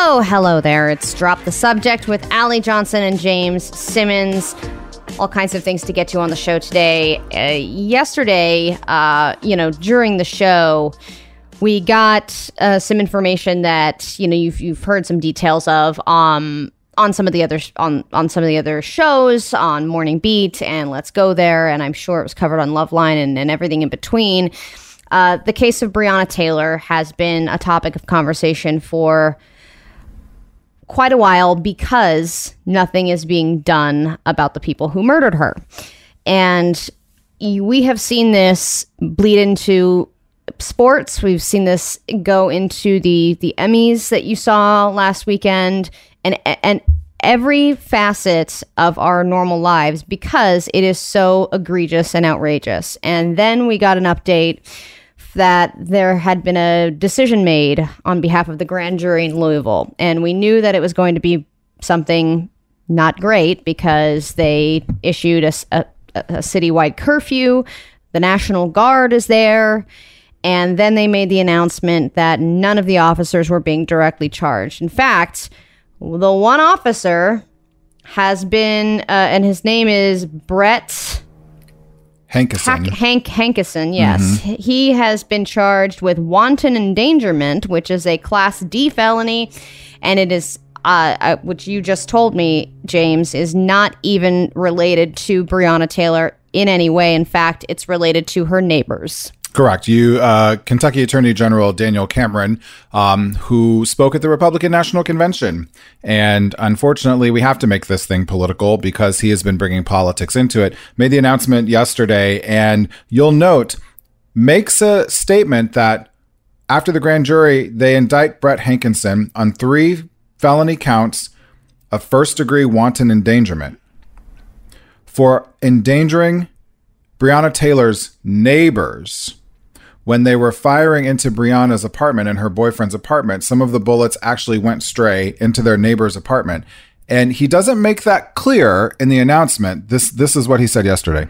Hello, hello there. It's Drop the Subject with Allie Johnson and James Simmons. All kinds of things to get to on the show today. Uh, yesterday, uh, you know, during the show, we got uh, some information that you know you've you've heard some details of um on some of the other on on some of the other shows on Morning Beat and Let's Go There, and I'm sure it was covered on Loveline and, and everything in between. Uh, the case of Breonna Taylor has been a topic of conversation for quite a while because nothing is being done about the people who murdered her. And we have seen this bleed into sports. We've seen this go into the the Emmys that you saw last weekend and and every facet of our normal lives because it is so egregious and outrageous. And then we got an update that there had been a decision made on behalf of the grand jury in Louisville. And we knew that it was going to be something not great because they issued a, a, a citywide curfew. The National Guard is there. And then they made the announcement that none of the officers were being directly charged. In fact, the one officer has been, uh, and his name is Brett Hankison. Hank Hankison, yes. Mm-hmm. He has been charged with wanton endangerment, which is a Class D felony, and it is, uh, uh, which you just told me, James, is not even related to Breonna Taylor in any way. In fact, it's related to her neighbors. Correct. You, uh, Kentucky Attorney General Daniel Cameron, um, who spoke at the Republican National Convention. And unfortunately, we have to make this thing political because he has been bringing politics into it, made the announcement yesterday. And you'll note, makes a statement that after the grand jury, they indict Brett Hankinson on three felony counts of first degree wanton endangerment for endangering Breonna Taylor's neighbors when they were firing into Breonna's apartment and her boyfriend's apartment, some of the bullets actually went stray into their neighbor's apartment. And he doesn't make that clear in the announcement. This this is what he said yesterday.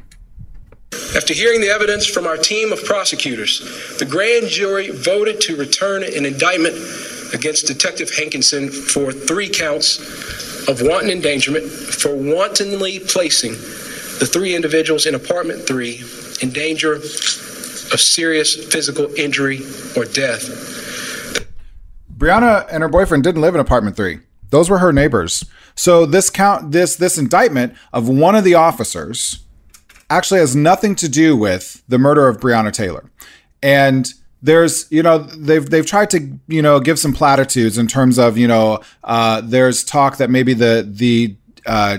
After hearing the evidence from our team of prosecutors, the grand jury voted to return an indictment against Detective Hankinson for three counts of wanton endangerment for wantonly placing the three individuals in apartment three in danger of serious physical injury or death. Breonna and her boyfriend didn't live in apartment 3. Those were her neighbors. So this count this this indictment of one of the officers actually has nothing to do with the murder of Breonna Taylor. And there's you know they've they've tried to you know give some platitudes in terms of you know uh, there's talk that maybe the the uh,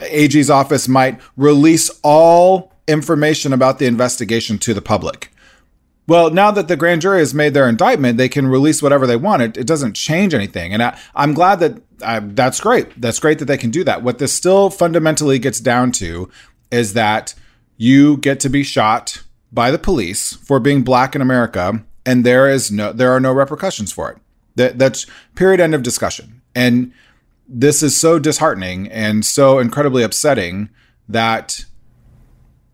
AG's office might release all information about the investigation to the public. Well, now that the grand jury has made their indictment, they can release whatever they want. It, it doesn't change anything. And I, am glad that uh, that's great. That's great that they can do that. What this still fundamentally gets down to is that you get to be shot by the police for being black in America, and there is no there are no repercussions for it. That that's period end of discussion. And this is so disheartening and so incredibly upsetting that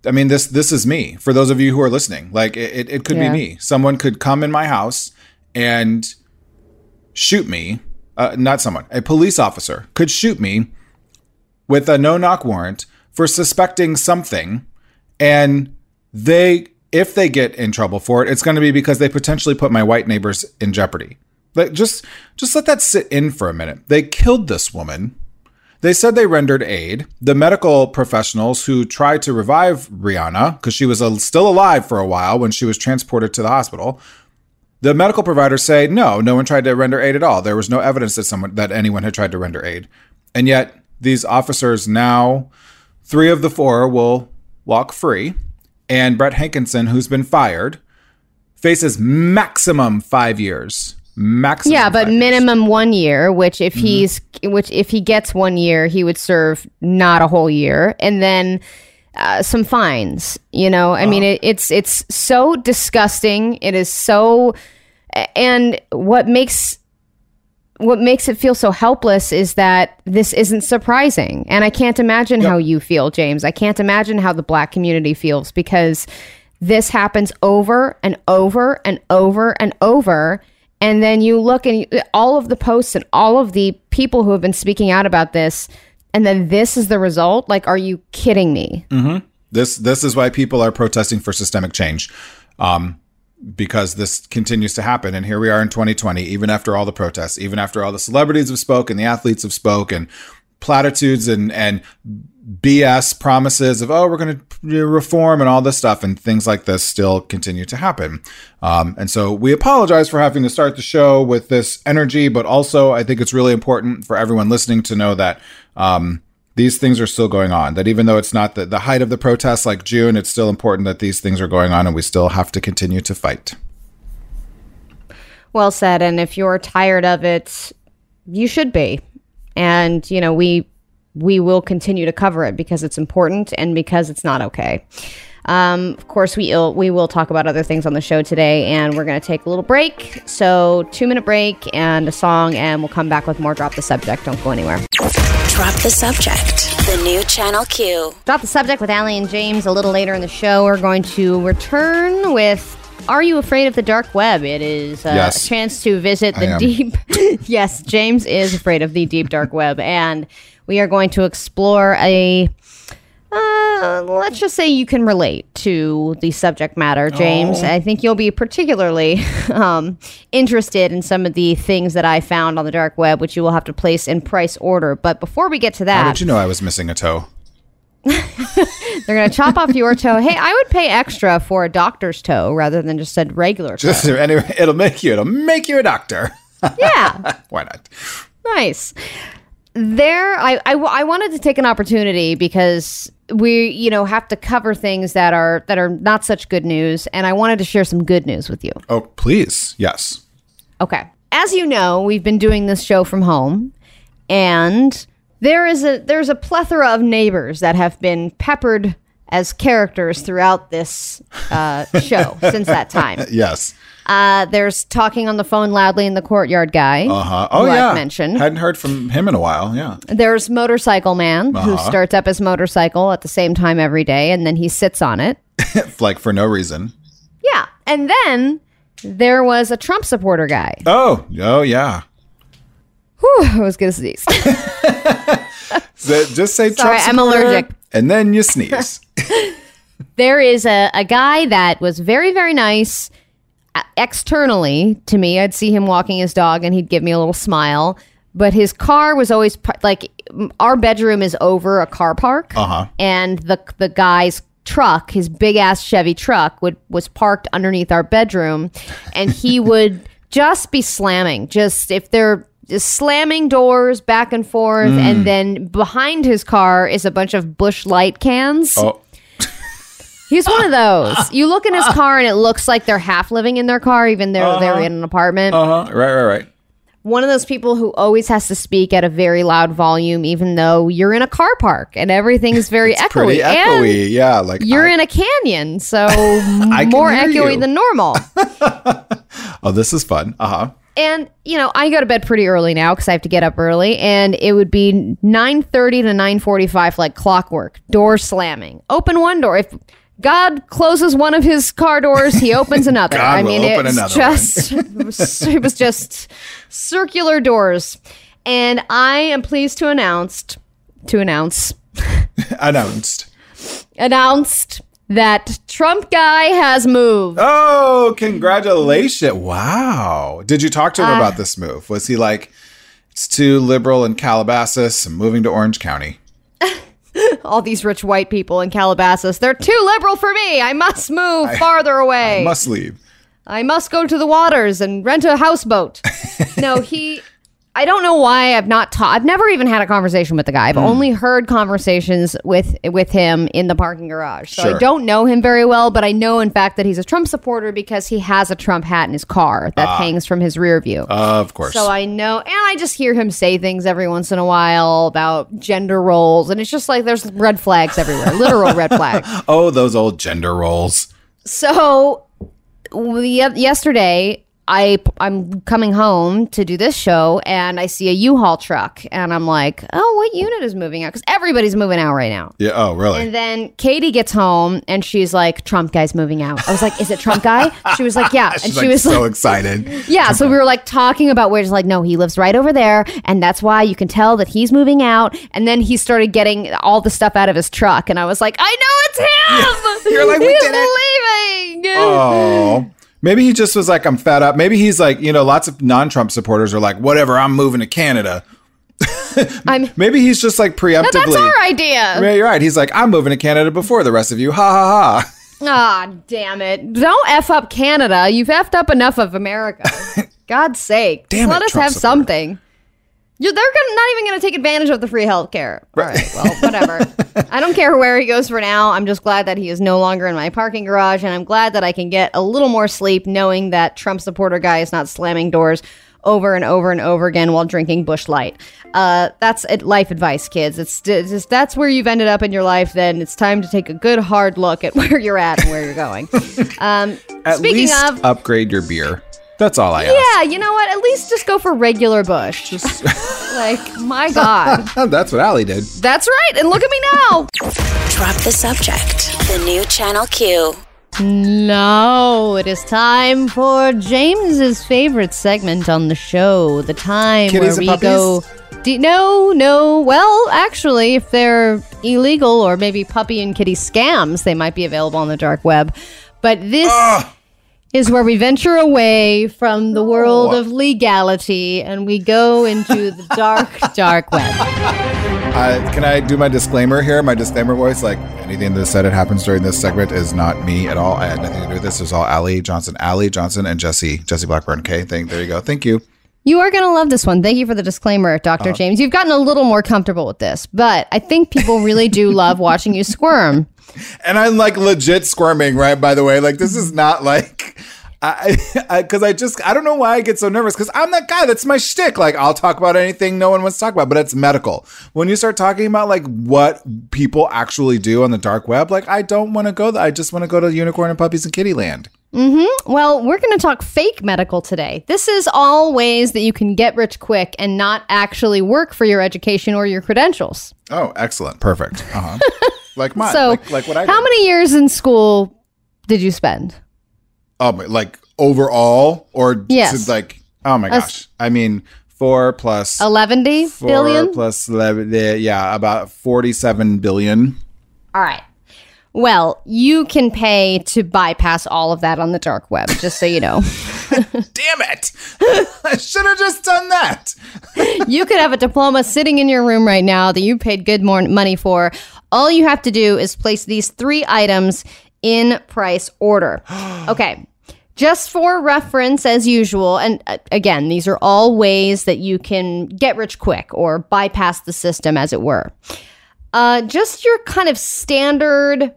I mean, this this is me. For those of you who are listening, like it, it could yeah. be me. Someone could come in my house and shoot me. Uh, not someone. A police officer could shoot me with a no knock warrant for suspecting something, and they, if they get in trouble for it, it's going to be because they potentially put my white neighbors in jeopardy. Like just just let that sit in for a minute. They killed this woman they said they rendered aid. The medical professionals who tried to revive Breonna, because she was still alive for a while when she was transported to the hospital, the medical providers say no, no one tried to render aid at all. There was no evidence that someone that anyone had tried to render aid, and yet these officers now, three of the four will walk free, and Brett Hankinson, who's been fired, faces maximum five years maximum. Yeah, but minimum one year. Which if mm-hmm. he's which if he gets one year, he would serve not a whole year, and then. Uh, some fines, you know. I mean, it, it's it's so disgusting. It is so, and what makes what makes it feel so helpless is that this isn't surprising. And I can't imagine yep. how you feel, James. I can't imagine how the black community feels because this happens over and over and over and over And then you look and you, all of the posts and all of the people who have been speaking out about this, and then this is the result. Like, are you kidding me? This this is why people are protesting for systemic change, um, because this continues to happen. And here we are in 2020, even after all the protests, even after all the celebrities have spoken, the athletes have spoken, platitudes and and BS promises of oh we're going to reform and all this stuff and things like this still continue to happen. Um, and so we apologize for having to start the show with this energy, but also I think it's really important for everyone listening to know that. Um, these things are still going on. That even though it's not the, the height of the protests like June, it's still important that these things are going on and we still have to continue to fight. Well said. And if you're tired of it, you should be. And you know we we will continue to cover it because it's important and because it's not okay. Um, of course, we il- we will talk about other things on the show today, and we're going to take a little break. So, two minute break and a song, and we'll come back with more. Drop the subject. Don't go anywhere. Drop the subject. The new Channel Q. Drop the subject with Allie and James a little later in the show. We're going to return with Are You Afraid of the Dark Web? It is uh, Yes. a chance to visit the deep. yes, James is afraid of the deep dark web. And we are going to explore a. Uh, let's just say you can relate to the subject matter, James. Oh. I think you'll be particularly um, interested in some of the things that I found on the dark web, which you will have to place in price order. But before we get to that, How did you know I was missing a toe? they're going to chop off your toe. Hey, I would pay extra for a doctor's toe rather than just a regular toe. Just anyway, it'll make you. It'll make you a doctor. Yeah, Why not? nice. There, I, I, I wanted to take an opportunity because we, you know, have to cover things that are that are not such good news, and I wanted to share some good news with you. Oh, please. Yes. Okay. As you know, we've been doing this show from home, and there is a there's a plethora of neighbors that have been peppered as characters throughout this uh, show since that time. Yes. Uh, there's talking on the phone loudly in the courtyard guy. Uh huh. Oh who I've yeah. mentioned. Hadn't heard from him in a while. Yeah. There's motorcycle man who Uh-huh. starts up his motorcycle at the same time every day, and then he sits on it. like for no reason. Yeah, and then there was a Trump supporter guy. Oh. Oh yeah. Whew, I was gonna sneeze. So just say Sorry, I'm allergic. And then you sneeze. there is a, a guy that was very very nice uh, externally to me i'd see him walking his dog and he'd give me a little smile but his car was always like our bedroom is over a car park Uh-huh. and the the guy's truck his big ass chevy truck would was parked underneath our bedroom and he would just be slamming just if they're just slamming doors back and forth Mm. and then behind his car is a bunch of Busch Light cans oh. He's one of those. You look in his car and it looks like they're half living in their car, even though they're in an apartment. Uh huh. Right. Right. Right. One of those people who always has to speak at a very loud volume, even though you're in a car park and everything's very echoey. Pretty And echoey. Yeah. Like you're I- in a canyon, so more echoey you. than normal. Oh, this is fun. Uh huh. And you know, I go to bed pretty early now because I have to get up early, and it would be nine thirty to nine forty-five, like clockwork. Door slamming. Open one door. If God closes one of his car doors, He opens another. God I will mean, open it's another just it, was, it was just circular doors, and I am pleased to announce to announce Announced. announced that Trump guy has moved. Oh, congratulations! Wow. Did you talk to Uh, him about this move? Was he like, it's too liberal in Calabasas. I'm moving to Orange County. all these rich white people in Calabasas. They're too liberal for me. I must move farther away. I must. Leave. I must go to the waters and rent a houseboat. no, he. I don't know why I've not taught. I've never even had a conversation with the guy. I've Hmm. only heard conversations with with him in the parking garage. So I don't know him very well, but I know in fact that he's a Trump supporter because he has a Trump hat in his car that Ah. hangs from his rear view. Of course. So I know, and I just hear him say things every once in a while about gender roles, and it's just like there's red flags everywhere, literal red flags. oh, those old gender roles. So we, yesterday, I I'm coming home to do this show and I see a U-Haul truck and I'm like, oh, what unit is moving out? Because everybody's moving out right now. Yeah. Oh, really? And then Katie gets home and she's like, Trump guy's moving out. I was like, is it Trump guy? She was like, yeah. And She's she like was so like, excited. yeah. So we were like talking about where it's like, no, he lives right over there. And that's why you can tell that he's moving out. And then he started getting all the stuff out of his truck. And I was like, I know it's him. You're like, we did it. leaving. Maybe he just was like, I'm fed up. Maybe he's like, you know, lots of non Trump supporters are like, whatever, I'm moving to Canada. I'm, Maybe he's just like preemptively. that's our idea. Yeah, you're right. He's like, I'm moving to Canada before the rest of you. Ha ha ha. Ah, damn it. Don't F up Canada. You've effed up enough of America. God's sake. Damn Let it, us Trump have supporter. something. You're, they're gonna, not even going to take advantage of the free health care. All right, well, whatever. I don't care where he goes for now. I'm just glad that he is no longer in my parking garage, and I'm glad that I can get a little more sleep knowing that Trump supporter guy is not slamming doors over and over and over again while drinking Busch Light. Uh, that's life advice, kids. It's it's just that's where you've ended up in your life. Then it's time to take a good hard look at where you're at and where you're going. Um, At speaking least of, upgrade your beer. That's all I ask. yeah, you know what? At least just go for regular Busch. Just like my God, That's what Allie did. that's right. And look at me now. Drop the subject. The new Channel Q. No, it is time for James's favorite segment on the show. The time Kitties where and we go. D- no, no. Well, actually, if they're illegal or maybe puppy and kitty scams, they might be available on the dark web. But this ah! Is where we venture away from the world of legality and we go into the dark, dark web. Uh, can I do my disclaimer here? My disclaimer voice, like anything that said it happens during this segment is not me at all. I had nothing to do with this. It was all Allie Johnson, Allie Johnson, and Jesse, Jesse Blackburn. Okay, thing. There you go. Thank you. You are going to love this one. Thank you for the disclaimer, doctor James. You've gotten a little more comfortable with this, but I think people really do love watching you squirm. And I'm like legit squirming, right? By the way, like this is not like. I, because I, just I don't know why I get so nervous because I'm that guy that's my shtick. Like I'll talk about anything no one wants to talk about, but it's medical. When you start talking about like what people actually do on the dark web, like I don't want to go. there. I just want to go to Unicorn and Puppies and Kitty Land. Mm-hmm. Well, we're going to talk fake medical today. This is all ways that you can get rich quick and not actually work for your education or your credentials. Oh, excellent, perfect. Uh huh. like mine. So, like, like what I how did. many years in school did you spend? Oh, my- like overall, or Yes. like oh my gosh. I mean, four plus 11 four billion? plus eleven. Yeah, about forty-seven billion. All right. Well, you can pay to bypass all of that on the dark web, just so you know. Damn it! I should have just done that. you could have a diploma sitting in your room right now that you paid good more money for. All you have to do is place these three items in price order. Okay. Just for reference, as usual, and uh, again, these are all ways that you can get rich quick or bypass the system, as it were. Uh, just your kind of standard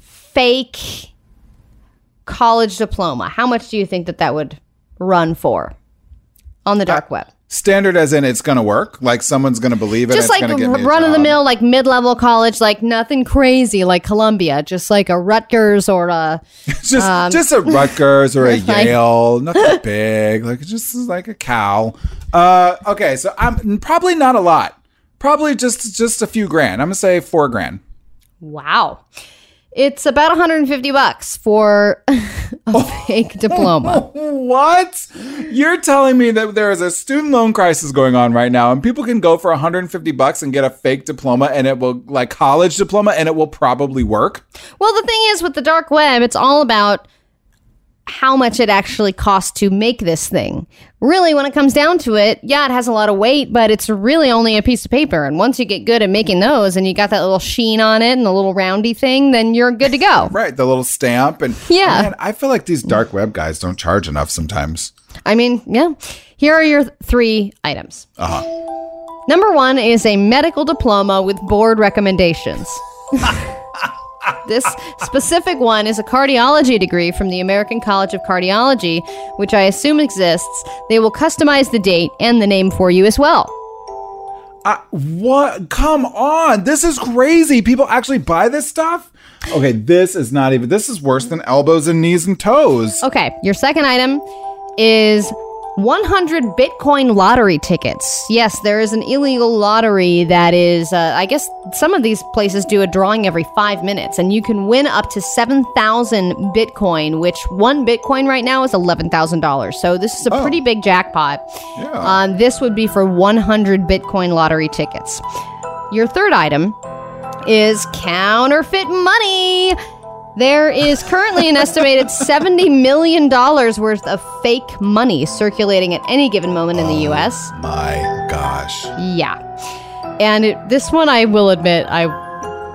fake college diploma. How much do you think that that would run for on the dark web? Standard as in it's gonna work. Like someone's gonna believe it. just like it's gonna get run of the mill, like mid level college, like nothing crazy, like Columbia, just like a Rutgers or a. just just a Rutgers or a Um, like- Yale, nothing big, like just like a cow. Uh, okay, so I'm probably not a lot. Probably just just a few grand. I'm gonna say four grand. Wow. It's about 150 bucks for a fake diploma. What? You're telling me that there is a student loan crisis going on right now, and people can go for 150 bucks and get a fake diploma, and it will like college diploma, and it will probably work. Well, the thing is, with the dark web, it's all about how much it actually costs to make this thing. Really, when it comes down to it, yeah, it has a lot of weight, but it's really only a piece of paper. And once you get good at making those and you got that little sheen on it and the little roundy thing, then you're good to go. Right, the little stamp, and Yeah. man, I feel like these dark web guys don't charge enough sometimes. I mean, yeah. Here are your three items. Uh-huh. Number one is a medical diploma with board recommendations. this specific one is a cardiology degree from the American College of Cardiology, which I assume exists. They will customize the date and the name for you as well. Uh, what? Come on. This is crazy. People actually buy this stuff? Okay, this is not even, this is worse than elbows and knees and toes. Okay, your second item is 100 Bitcoin lottery tickets. Yes, there is an illegal lottery that is, uh, I guess some of these places do a drawing every five minutes, and you can win up to 7,000 Bitcoin, which one Bitcoin right now is $11,000. So this is a Oh. pretty big jackpot. Yeah. Um, this would be for 100 Bitcoin lottery tickets. Your third item is counterfeit money. There is currently an estimated $70 million worth of fake money circulating at any given moment in the oh US. My gosh. Yeah. And it, this one, I will admit, I,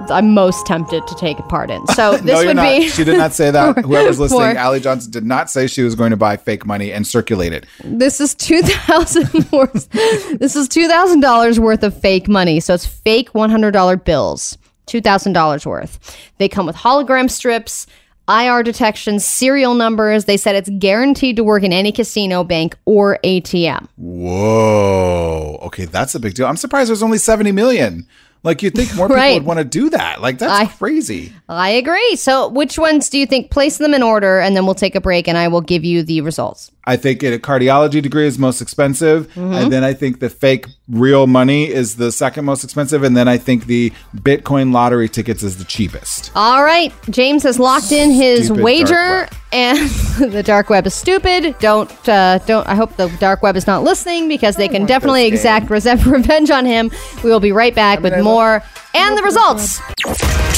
I'm most tempted to take part in. So this no, would not. be. She did not say that. Whoever's listening, for- Allie Johnson did not say she was going to buy fake money and circulate it. This is two thousand worth. This is two thousand dollars worth of fake money. So it's fake one hundred dollar bills. Two thousand dollars worth. They come with hologram strips, IR detection, serial numbers. They said it's guaranteed to work in any casino, bank, or ATM. Whoa. Okay, that's a big deal. I'm surprised there's only 70 million. Like you'd think more people Right. would want to do that. Like that's I- crazy. I agree. So which ones do you think? Place them in order, and then we'll take a break, and I will give you the results. I think a cardiology degree is most expensive, Mm-hmm. and then I think the fake real money is the second most expensive, and then I think the Bitcoin lottery tickets is the cheapest. All right, James has locked in his Stupid wager, and the dark web is stupid. Don't, uh, don't. I hope the dark web is not listening because they can definitely exact revenge on him. We will be right back with more and the results.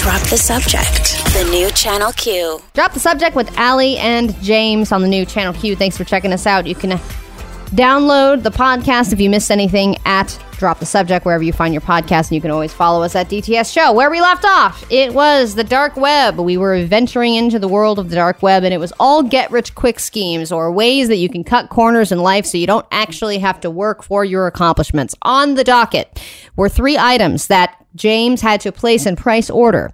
Drop the subject. The new Channel Q. Drop the subject with Allie and James on the new Channel Q. Thanks for checking us out. You can download the podcast if you missed anything at Drop the Subject wherever you find your podcast. And you can always follow us at DTS Show. Where we left off, it was the dark web. We were venturing into the world of the dark web, and it was all get rich quick schemes or ways that you can cut corners in life so you don't actually have to work for your accomplishments. On the docket were three items that James had to place in price order.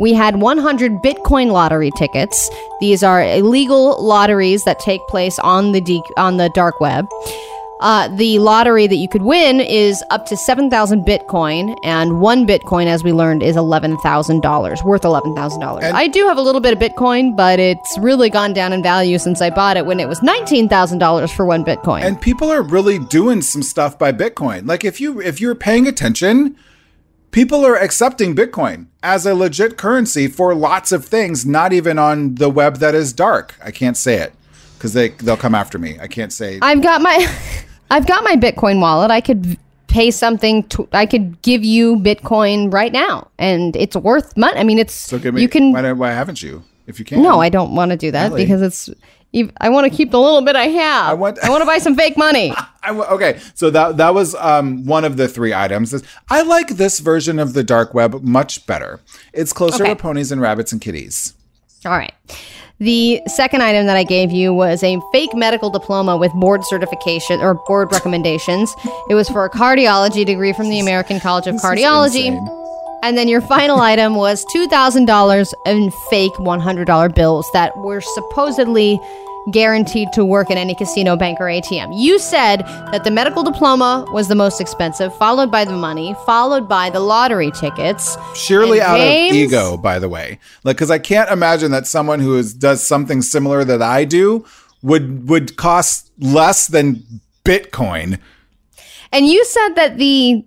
We had 100 Bitcoin lottery tickets. These are illegal lotteries that take place on the de- on the dark web. Uh, the lottery that you could win is up to 7,000 Bitcoin, and one Bitcoin, as we learned, is $11,000, worth $11,000. I do have a little bit of Bitcoin, but it's really gone down in value since I bought it when it was $19,000 for one Bitcoin. And people are really doing some stuff by Bitcoin. Like if you if you're paying attention, people are accepting Bitcoin as a legit currency for lots of things, not even on the web that is dark. I can't say it because they they'll come after me. I can't say I've got my I've got my Bitcoin wallet. I could pay something to I could give you Bitcoin right now and it's worth money. I mean it's so. Give me. you can why, why haven't you? If you can't, No, I don't want to do that Really? because it's I want to keep the little bit I have. I want- I want to buy some fake money. I okay, so that that was um, one of the three items. I like this version of the dark web much better. It's closer Okay. to ponies and rabbits and kitties. All right. The second item that I gave you was a fake medical diploma with board certification or board recommendations. It was for a cardiology degree from the American College of Cardiology. And then your final item was $2,000 in fake $100 bills that were supposedly guaranteed to work in any casino, bank, or ATM. You said that the medical diploma was the most expensive, followed by the money, followed by the lottery tickets. Surely out James- of ego, by the way. Like, because I can't imagine that someone who is, does something similar that I do would would cost less than Bitcoin. And you said that the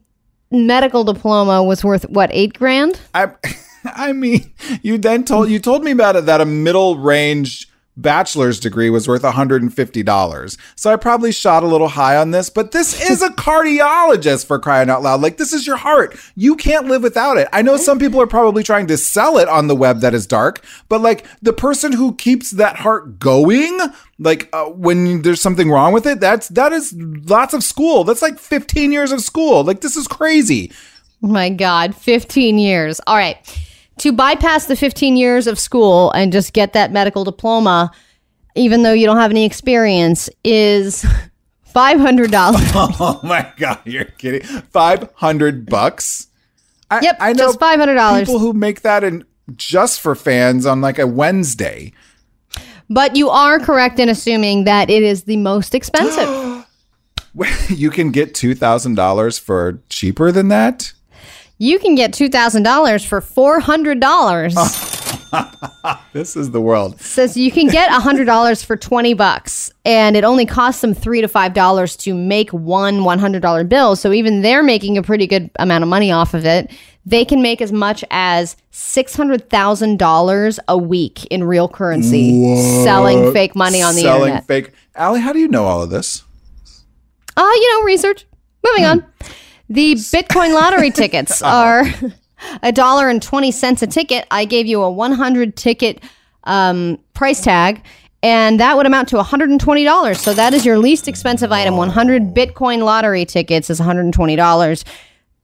medical diploma was worth what, eight grand? I, I mean, you then told you told me about it that a middle range bachelor's degree was worth $150. So I probably shot a little high on this, but this is a cardiologist for crying out loud. Like this is your heart. You can't live without it. I know some people are probably trying to sell it on the web that is dark, but like the person who keeps that heart going, like uh, when there's something wrong with it, that's that is lots of school. That's like 15 years of school. Like this is crazy. My God, 15 years. All right. To bypass the 15 years of school and just get that medical diploma, even though you don't have any experience, is $500. Oh my god, you're kidding. 500 bucks? I, Yep, I know just $500. people who make that in just for fans on like a Wednesday. but you are correct in assuming that it is the most expensive. You can get $2,000 for cheaper than that? You can get $2,000 for $400. This is the world. says you can get $100 for 20 bucks and it only costs them 3 to $5 to make one $100 bill. So even they're making a pretty good amount of money off of it. They can make as much as $600,000 a week in real currency selling fake money on the Selling internet. Selling fake. Allie, how do you know all of this? Uh, you know, research. Moving on. The Bitcoin lottery tickets are a dollar and 20 cents a ticket. I gave you a 100 ticket um, price tag, and that would amount to $120. So that is your least expensive item. 100 Bitcoin lottery tickets is $120.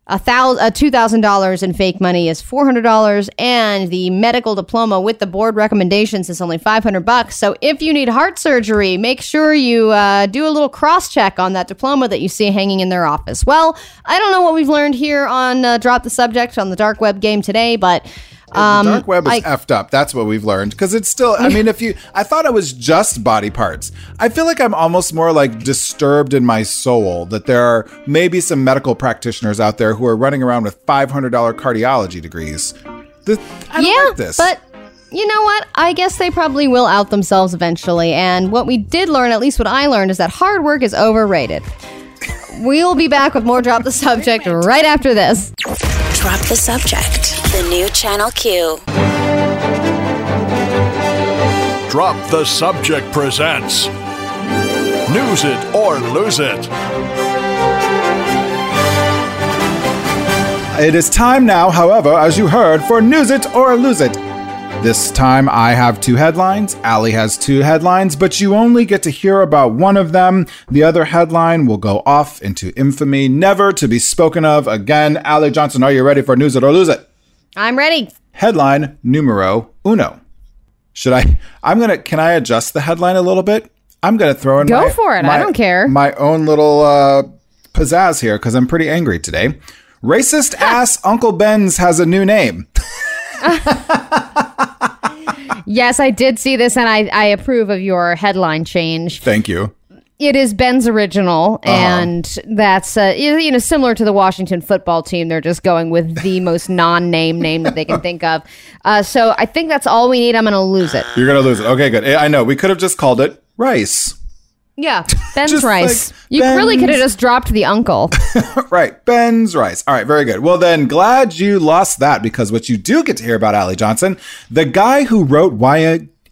A thousand, two thousand dollars in fake money is four hundred dollars, and the medical diploma with the board recommendations is only five hundred bucks. So if you need heart surgery, make sure you uh, do a little cross check on that diploma that you see hanging in their office. Well, I don't know what we've learned here on uh, Drop the Subject on the dark web game today, but um, the dark web is I- effed up. That's what we've learned. Because it's still, I mean, if you, I thought it was just body parts. I feel like I'm almost more like disturbed in my soul that there are maybe some medical practitioners out there who are running around with $500 cardiology degrees. The, I don't yeah, like this. but you know what? I guess they probably will out themselves eventually. And what we did learn, at least what I learned, is that hard work is overrated. We'll be back with more Drop the Subject right after this. Drop the subject. The new Channel Q. Drop the Subject presents News It or Lose It. It is time now, however, as you heard, for News It or Lose It. This time I have two headlines. Allie has two headlines, but you only get to hear about one of them. The other headline will go off into infamy, never to be spoken of again. Allie Johnson, are you ready for News It or Lose It? I'm ready. Headline numero uno. Should I? I'm gonna. Can I adjust the headline a little bit? I'm gonna throw in. Go my- for it. I don't care. My own little uh, pizzazz here because I'm pretty angry today. Racist ass Uncle Ben's has a new name. Yes, I did see this, and I, I approve of your headline change. Thank you. It is Ben's original, and that's uh, you know similar to the Washington football team. They're just going with the most non-name name that they can think of. Uh, so I think that's all we need. I'm going to lose it. You're gonna lose it. Okay, good. I know we could have just called it rice. Yeah, Ben's Just rice. like you really could have just dropped the uncle. right, Ben's rice. All right, very good. Well, then, glad you lost that because what you do get to hear about Allie Johnson, the guy who wrote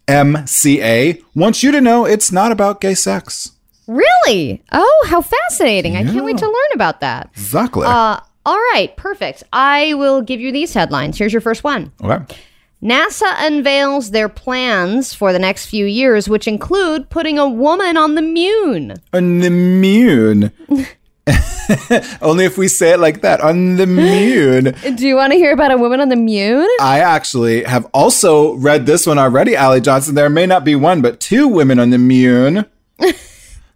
YMCA, wants you to know it's not about gay sex. really? Oh, how fascinating! I can't wait to learn about that. Exactly. Uh, all right, perfect. I will give you these headlines. Here's your first one. okay. NASA unveils their plans for the next few years, which include putting a woman on the moon. On the moon. Only if we say it like that. On the moon. Do you want to hear about a woman on the moon? I actually have also read this one already, Allie Johnson. There may not be one, but two women on the moon.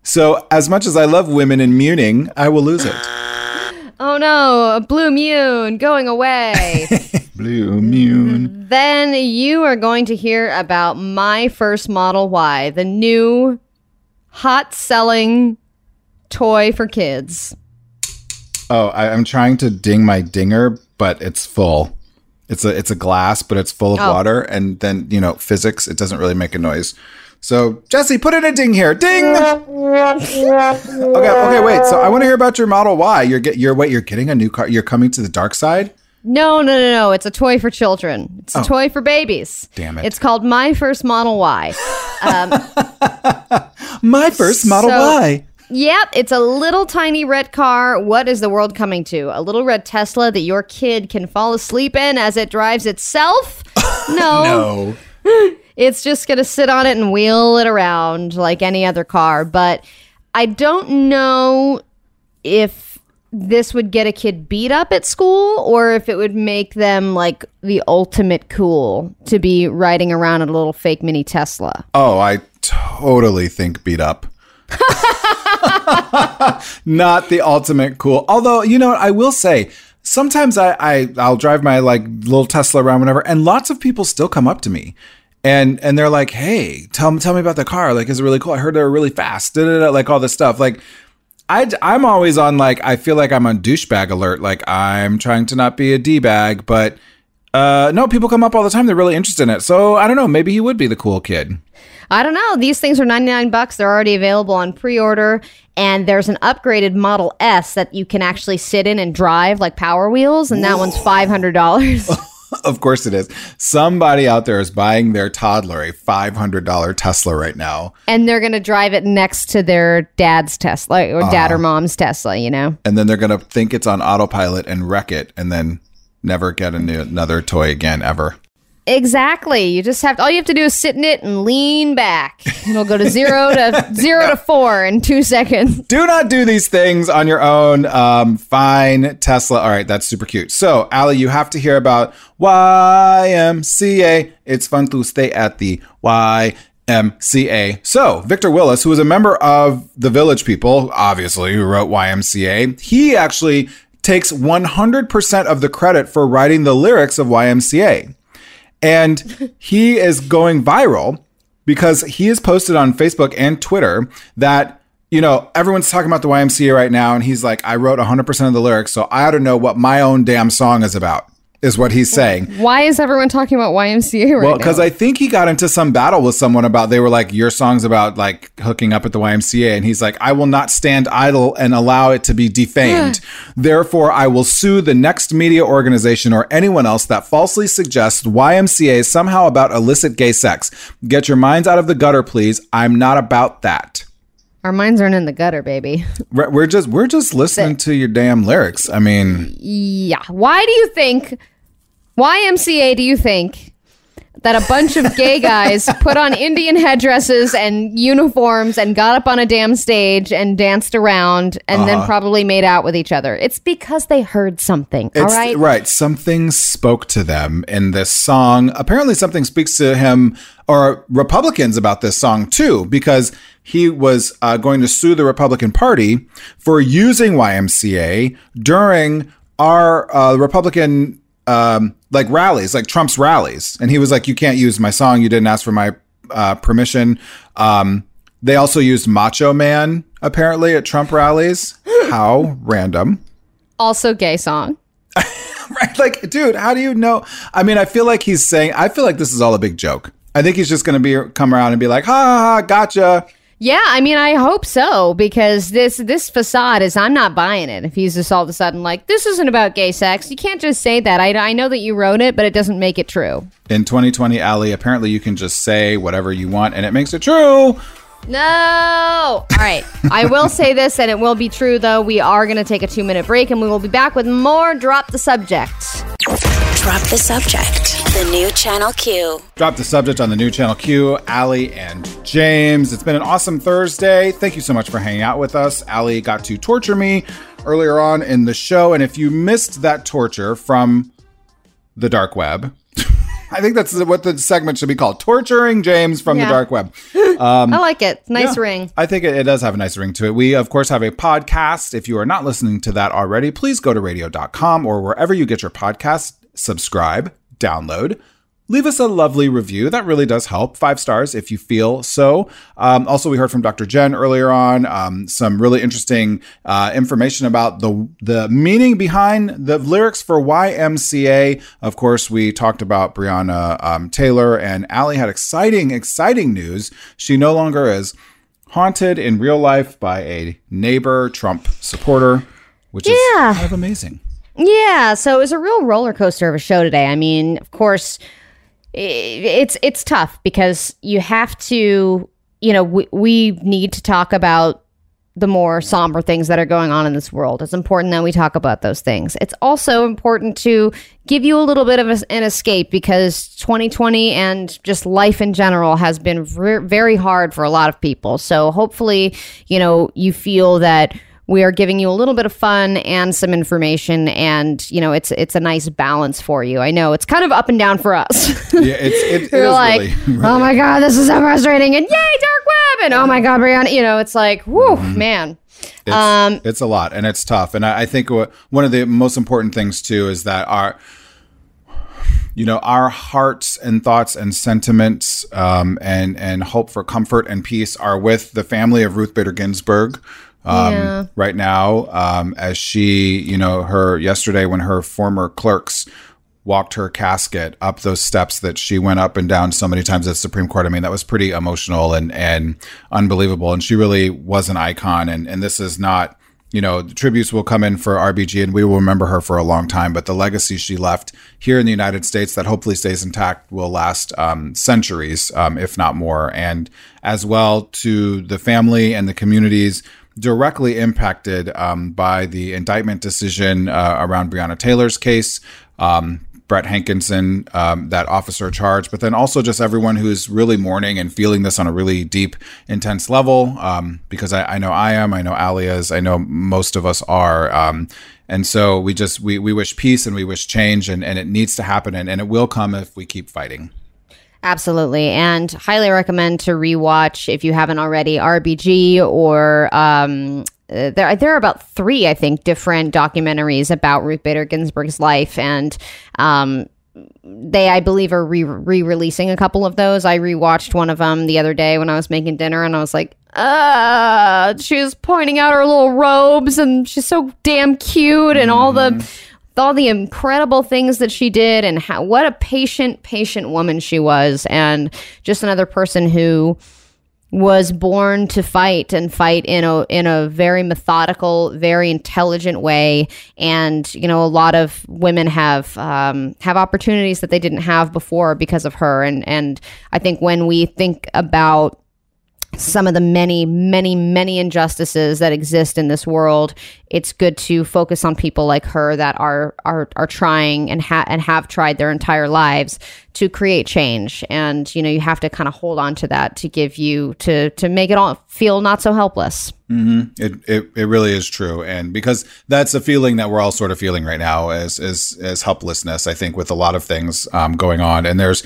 so, as much as I love women in mooning, I will lose it. Oh no, a blue moon going away. Blue moon. Mm-hmm. then you are going to hear about my first Model Y, the new hot selling toy for kids. Oh, I, I'm trying to ding my dinger, but it's full. It's a it's a glass, but it's full of Oh. water, and then you know physics. It doesn't really make a noise. So Jesse, put in a ding here. Ding. okay, okay, wait. So I want to hear about your Model Y. You're get you're wait. You're getting a new car. You're coming to the dark side. No, no, no, no. It's a toy for children. It's a oh. toy for babies. Oh. Damn it. It's called My First Model Y. Um, My first Model So- Y. Yep, it's a little tiny red car. What is the world coming to? A little red Tesla that your kid can fall asleep in as it drives itself? No. No. It's just going to sit on it and wheel it around like any other car. But I don't know if this would get a kid beat up at school or if it would make them like the ultimate cool to be riding around in a little fake mini Tesla. Oh, I totally think beat up. Not the ultimate cool. Although, you know, I will say, sometimes I, I I'll drive my like little Tesla around whenever and lots of people still come up to me. And and they're like, hey, tell me tell me about the car. Like, is it really cool? I heard they were really fast. Da, da, da, like all this stuff. Like I, I'm always on like I feel like I'm on douchebag alert. Like I'm trying to not be a d bag, but Uh, no, people come up all the time. They're really interested in it. So I don't know. Maybe he would be the cool kid. I don't know. These things are 99 bucks. They're already available on pre-order and there's an upgraded Model S that you can actually sit in and drive like Power Wheels and that one's $500. of course it is. Somebody out there is buying their toddler a $500 Tesla right now. and they're going to drive it next to their dad's Tesla or dad Uh-huh. or mom's Tesla, you know. And then they're going to think it's on autopilot and wreck it and then never get a new, another toy again ever. Exactly. You just have to, all you have to do is sit in it and lean back. It'll go to 0 to 0 to 4 in 2 seconds. Do not do these things on your own. Um, fine, Tesla. All right, that's super cute. So, Allie, you have to hear about YMCA. It's fun to stay at the YMCA. So, Victor Willis, who is a member of the Village People, obviously, who wrote YMCA, he actually takes 100% of the credit for writing the lyrics of YMCA. And he is going viral because he has posted on Facebook and Twitter that, you know, everyone's talking about the YMCA right now. And he's like, I wrote 100% of the lyrics, so I ought to know what my own damn song is about, is what he's saying. Why is everyone talking about YMCA right Well, now? because I think he got into some battle with someone about they were like, your song's about like hooking up at the YMCA. And he's like, I will not stand idle and allow it to be defamed. Therefore, I will sue the next media organization or anyone else that falsely suggests YMCA is somehow about illicit gay sex. Get your minds out of the gutter, please. I'm not about that. Our minds aren't in the gutter, baby. We're just we're just listening to your damn lyrics. I mean, Yeah. Why do you think YMCA do you think that a bunch of gay guys put on Indian headdresses and uniforms and got up on a damn stage and danced around and Uh-huh. then probably made out with each other? It's because they heard something. all It's, right. Right. Something spoke to them in this song. Apparently, something speaks to him or Republicans about this song too, because he was uh, going to sue the Republican Party for using YMCA during our uh, Republican um, like rallies, like Trump's rallies. And he was like, You can't use my song. You didn't ask for my uh, permission. Um, they also used Macho Man apparently at Trump rallies. How random. Also gay song. Right? Like, dude, how do you know? I mean, I feel like he's saying, I feel like this is all a big joke. I think he's just going to be come around and be like, ha, ha, ha, gotcha. Yeah, I mean, I hope so because this this facade is I'm not buying it. If he's just all of a sudden like this isn't about gay sex, you can't just say that. I, I know that you wrote it, but it doesn't make it true. In 2020, Allie, apparently you can just say whatever you want and it makes it true. No. All right. I will say this, and it will be true though. We are going to take a two minute break, and we will be back with more. Drop the subject. Drop the subject. The new Channel Q. Drop the subject on the new channel Q, Allie and James. It's been an awesome Thursday. Thank you so much for hanging out with us. Allie got to torture me earlier on in the show. And if you missed that torture from the dark web, I think that's what the segment should be called Torturing James from Yeah. the dark web. I um, like it. Nice Yeah. ring. I think it, it does have a nice ring to it. We, of course, have a podcast. If you are not listening to that already, please go to radio.com or wherever you get your podcast, subscribe, download. Leave us a lovely review. That really does help. Five stars if you feel so. Um, also, we heard from Dr. Jen earlier on um, some really interesting uh, information about the the meaning behind the lyrics for YMCA. Of course, we talked about Breonna um, Taylor, and Allie had exciting, exciting news. She no longer is haunted in real life by a neighbor Trump supporter, which is kind of amazing. Yeah, so it was a real roller coaster of a show today. I mean, of course, it's it's tough because you have to, you know, we, we need to talk about the more somber things that are going on in this world. It's important that we talk about those things. It's also important to give you a little bit of an escape because 2020 and just life in general has been ver- very hard for a lot of people. So hopefully, you know, you feel that we are giving you a little bit of fun and some information and you know it's it's a nice balance for you i know it's kind of up and down for us Yeah, it's it, it we're is like really, really oh my god this is so frustrating and yay dark web and oh my god Breonna you know it's like whew Mm-hmm. man It's, Um, it's a lot and it's tough. And I, I think what, one of the most important things too is that our, you know, our hearts and thoughts and sentiments um, and and hope for comfort and peace are with the family of Ruth Bader Ginsburg. Um, Yeah. Right now, um, as she, you know, her yesterday when her former clerks walked her casket up those steps that she went up and down so many times at the Supreme Court. I mean, that was pretty emotional and, and unbelievable. And she really was an icon. And, and this is not, you know, the tributes will come in for RBG and we will remember her for a long time. But the legacy she left here in the United States that hopefully stays intact will last um, centuries, um, if not more. And as well to the family and the communities directly impacted um, by the indictment decision uh, around Breonna Taylor's case. Um, Brett Hankinson, um, that officer charged, but then also just everyone who's really mourning and feeling this on a really deep, intense level. Um, because I, I, know I am, I know Allie is, I know most of us are. Um, and so we just we, we wish peace and we wish change, and, and it needs to happen, and, and it will come if we keep fighting. Absolutely, and highly recommend to rewatch if you haven't already RBG or um, uh, there, there are about three, I think, different documentaries about Ruth Bader Ginsburg's life, and um, they, I believe, are re releasing a couple of those. I rewatched one of them the other day when I was making dinner, and I was like, uh, she was pointing out her little robes, and she's so damn cute, and all the mm-hmm. All the incredible things that she did, and how, what a patient, patient woman she was, and just another person who was born to fight and fight in a in a very methodical, very intelligent way. And you know, a lot of women have um, have opportunities that they didn't have before because of her. And and I think when we think about some of the many, many, many injustices that exist in this world, it's good to focus on people like her that are are are trying and ha- and have tried their entire lives to create change. And you know, you have to kind of hold on to that to give you to to make it all feel not so helpless. Mm-hmm. It, it it really is true, and because that's a feeling that we're all sort of feeling right now, as as as helplessness. I think with a lot of things um, going on, and there's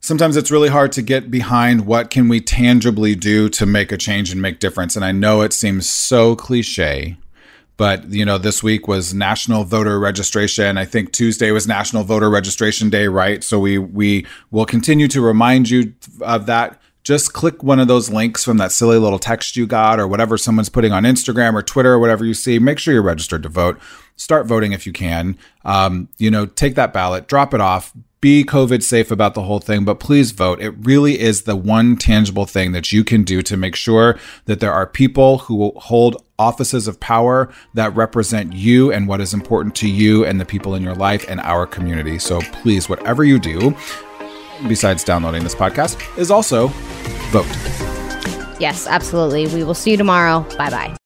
sometimes it's really hard to get behind what can we tangibly do to make a change and make difference. And i know it seems so cliche but you know this week was national voter registration. I think tuesday was national voter registration day right? So we we will continue to remind you of that just click one of those links from that silly little text you got or whatever someone's putting on instagram or twitter or whatever you see make sure you're registered to vote start voting if you can um, you know take that ballot drop it off be COVID safe about the whole thing, but please vote. It really is the one tangible thing that you can do to make sure that there are people who hold offices of power that represent you and what is important to you and the people in your life and our community. So please, whatever you do, besides downloading this podcast, is also vote. Yes, absolutely. We will see you tomorrow. Bye bye.